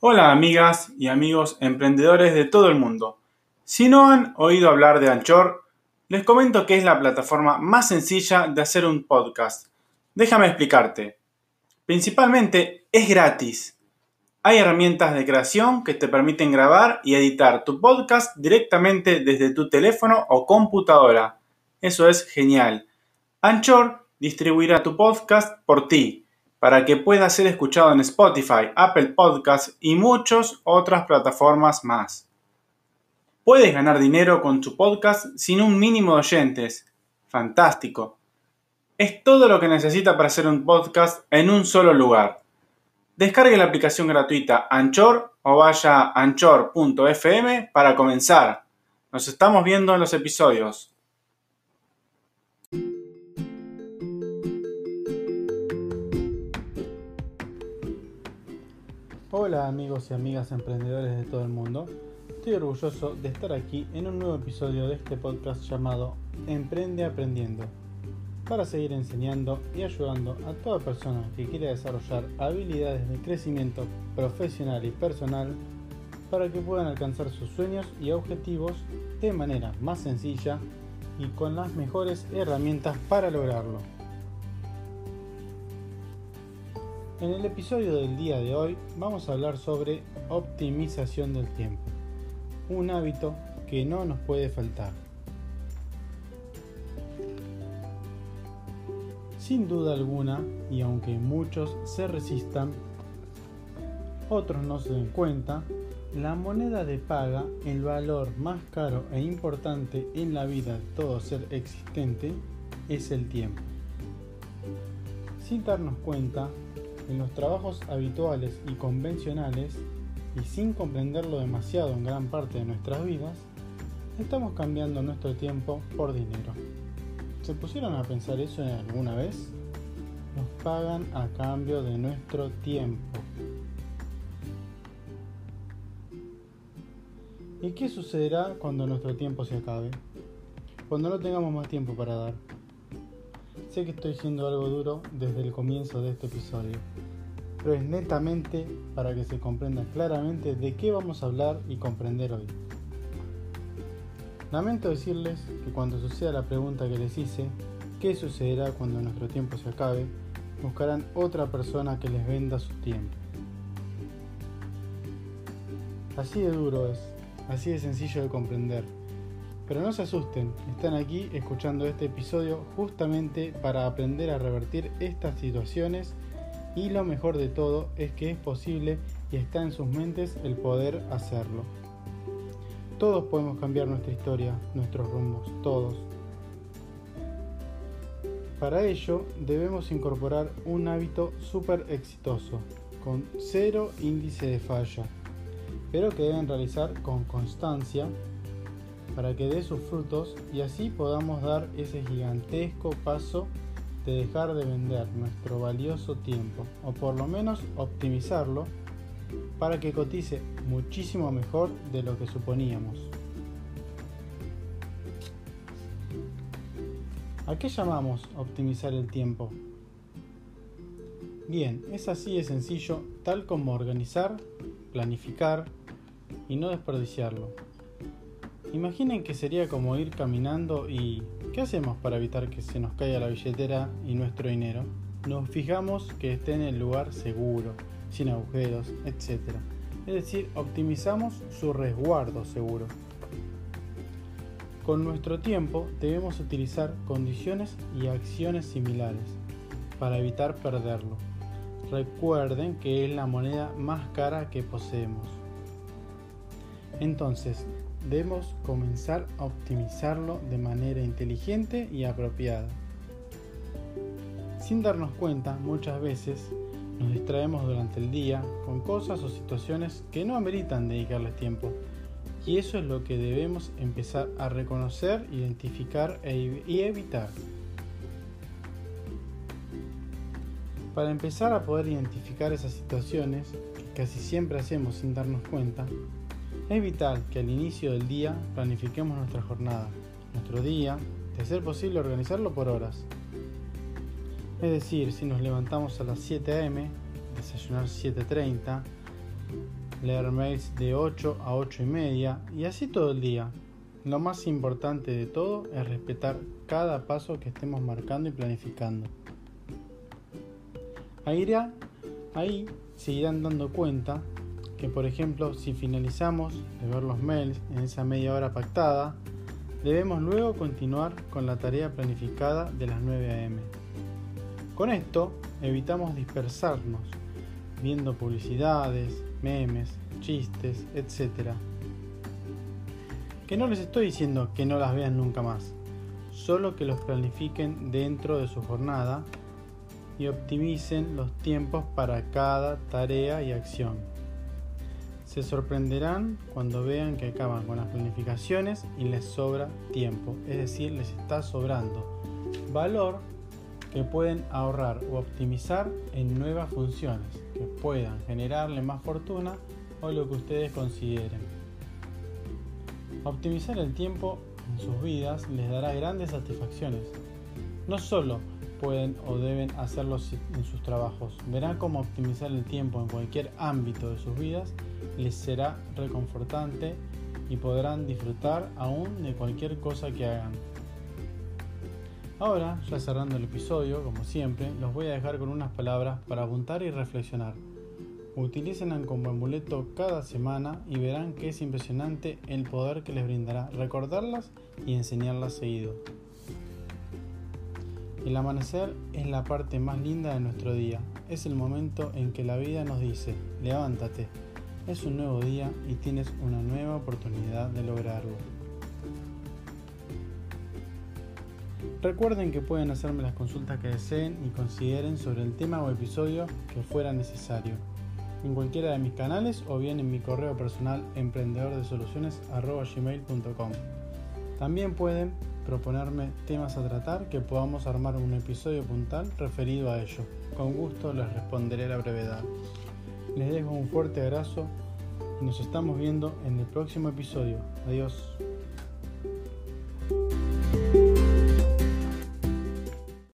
Hola amigas y amigos emprendedores de todo el mundo. Si no han oído hablar de Anchor, les comento que es la plataforma más sencilla de hacer un podcast. Déjame explicarte. Principalmente es gratis. Hay herramientas de creación que te permiten grabar y editar tu podcast directamente desde tu teléfono o computadora. Eso es genial. Anchor distribuirá tu podcast por ti para que pueda ser escuchado en Spotify, Apple Podcasts y muchas otras plataformas más. Puedes ganar dinero con tu podcast sin un mínimo de oyentes. Fantástico. Es todo lo que necesita para hacer un podcast en un solo lugar. Descargue la aplicación gratuita Anchor o vaya a anchor.fm para comenzar. Nos estamos viendo en los episodios. Hola amigos y amigas emprendedores de todo el mundo. Estoy orgulloso de estar aquí en un nuevo episodio de este podcast llamado Emprende Aprendiendo, para seguir enseñando y ayudando a toda persona que quiera desarrollar habilidades de crecimiento profesional y personal para que puedan alcanzar sus sueños y objetivos de manera más sencilla y con las mejores herramientas para lograrlo. En el episodio del día de hoy vamos a hablar sobre optimización del tiempo, un hábito que no nos puede faltar. Sin duda alguna, y aunque muchos se resistan, otros no se den cuenta, la moneda de paga, el valor más caro e importante en la vida de todo ser existente, es el tiempo. Sin darnos cuenta, en los trabajos habituales y convencionales, y sin comprenderlo demasiado en gran parte de nuestras vidas, estamos cambiando nuestro tiempo por dinero. ¿Se pusieron a pensar eso alguna vez? Nos pagan a cambio de nuestro tiempo. ¿Y qué sucederá cuando nuestro tiempo se acabe? Cuando no tengamos más tiempo para dar. Sé que estoy siendo algo duro desde el comienzo de este episodio, pero es netamente para que se comprenda claramente de qué vamos a hablar y comprender hoy. Lamento decirles que cuando suceda la pregunta que les hice, ¿qué sucederá cuando nuestro tiempo se acabe? Buscarán otra persona que les venda su tiempo. Así de duro es, así de sencillo de comprender. Pero no se asusten, están aquí escuchando este episodio justamente para aprender a revertir estas situaciones y lo mejor de todo es que es posible y está en sus mentes el poder hacerlo. Todos podemos cambiar nuestra historia, nuestros rumbos, todos. Para ello debemos incorporar un hábito súper exitoso, con cero índice de falla, pero que deben realizar con constancia para que dé sus frutos y así podamos dar ese gigantesco paso de dejar de vender nuestro valioso tiempo o por lo menos optimizarlo para que cotice muchísimo mejor de lo que suponíamos. ¿A qué llamamos optimizar el tiempo? Bien, es así de sencillo, tal como organizar, planificar y no desperdiciarlo. Imaginen que sería como ir caminando y ¿qué hacemos para evitar que se nos caiga la billetera y nuestro dinero? Nos fijamos que esté en el lugar seguro, sin agujeros, etc. Es decir, optimizamos su resguardo seguro. Con nuestro tiempo debemos utilizar condiciones y acciones similares para evitar perderlo. Recuerden que es la moneda más cara que poseemos. Entonces, debemos comenzar a optimizarlo de manera inteligente y apropiada. Sin darnos cuenta, muchas veces nos distraemos durante el día con cosas o situaciones que no ameritan dedicarles tiempo. Y eso es lo que debemos empezar a reconocer, identificar e y evitar. Para empezar a poder identificar esas situaciones, que casi siempre hacemos sin darnos cuenta, es vital que al inicio del día planifiquemos nuestra jornada, nuestro día, de ser posible organizarlo por horas. Es decir, si nos levantamos a las 7 am, desayunar 7.30, leer mails de 8 a 8 y media y así todo el día. Lo más importante de todo es respetar cada paso que estemos marcando y planificando. Ahí, ahí se irán dando cuenta que, por ejemplo, si finalizamos de ver los mails en esa media hora pactada, debemos luego continuar con la tarea planificada de las 9 a.m. Con esto evitamos dispersarnos viendo publicidades, memes, chistes, etc. Que no les estoy diciendo que no las vean nunca más, solo que los planifiquen dentro de su jornada y optimicen los tiempos para cada tarea y acción. Se sorprenderán cuando vean que acaban con las planificaciones y les sobra tiempo, es decir, les está sobrando valor que pueden ahorrar o optimizar en nuevas funciones que puedan generarle más fortuna o lo que ustedes consideren. Optimizar el tiempo en sus vidas les dará grandes satisfacciones. No solo pueden o deben hacerlo en sus trabajos, verán cómo optimizar el tiempo en cualquier ámbito de sus vidas les será reconfortante y podrán disfrutar aún de cualquier cosa que hagan. Ahora, ya cerrando el episodio, como siempre, los voy a dejar con unas palabras para apuntar y reflexionar. Utilícenlas como amuleto cada semana y verán que es impresionante el poder que les brindará recordarlas y enseñarlas seguido. El amanecer es la parte más linda de nuestro día. Es el momento en que la vida nos dice, levántate, es un nuevo día y tienes una nueva oportunidad de lograrlo. Recuerden que pueden hacerme las consultas que deseen y consideren sobre el tema o episodio que fuera necesario en cualquiera de mis canales o bien en mi correo personal emprendedordesoluciones.gmail.com También pueden proponerme temas a tratar que podamos armar un episodio puntual referido a ello. Con gusto les responderé a la brevedad. Les dejo un fuerte abrazo y nos estamos viendo en el próximo episodio. Adiós.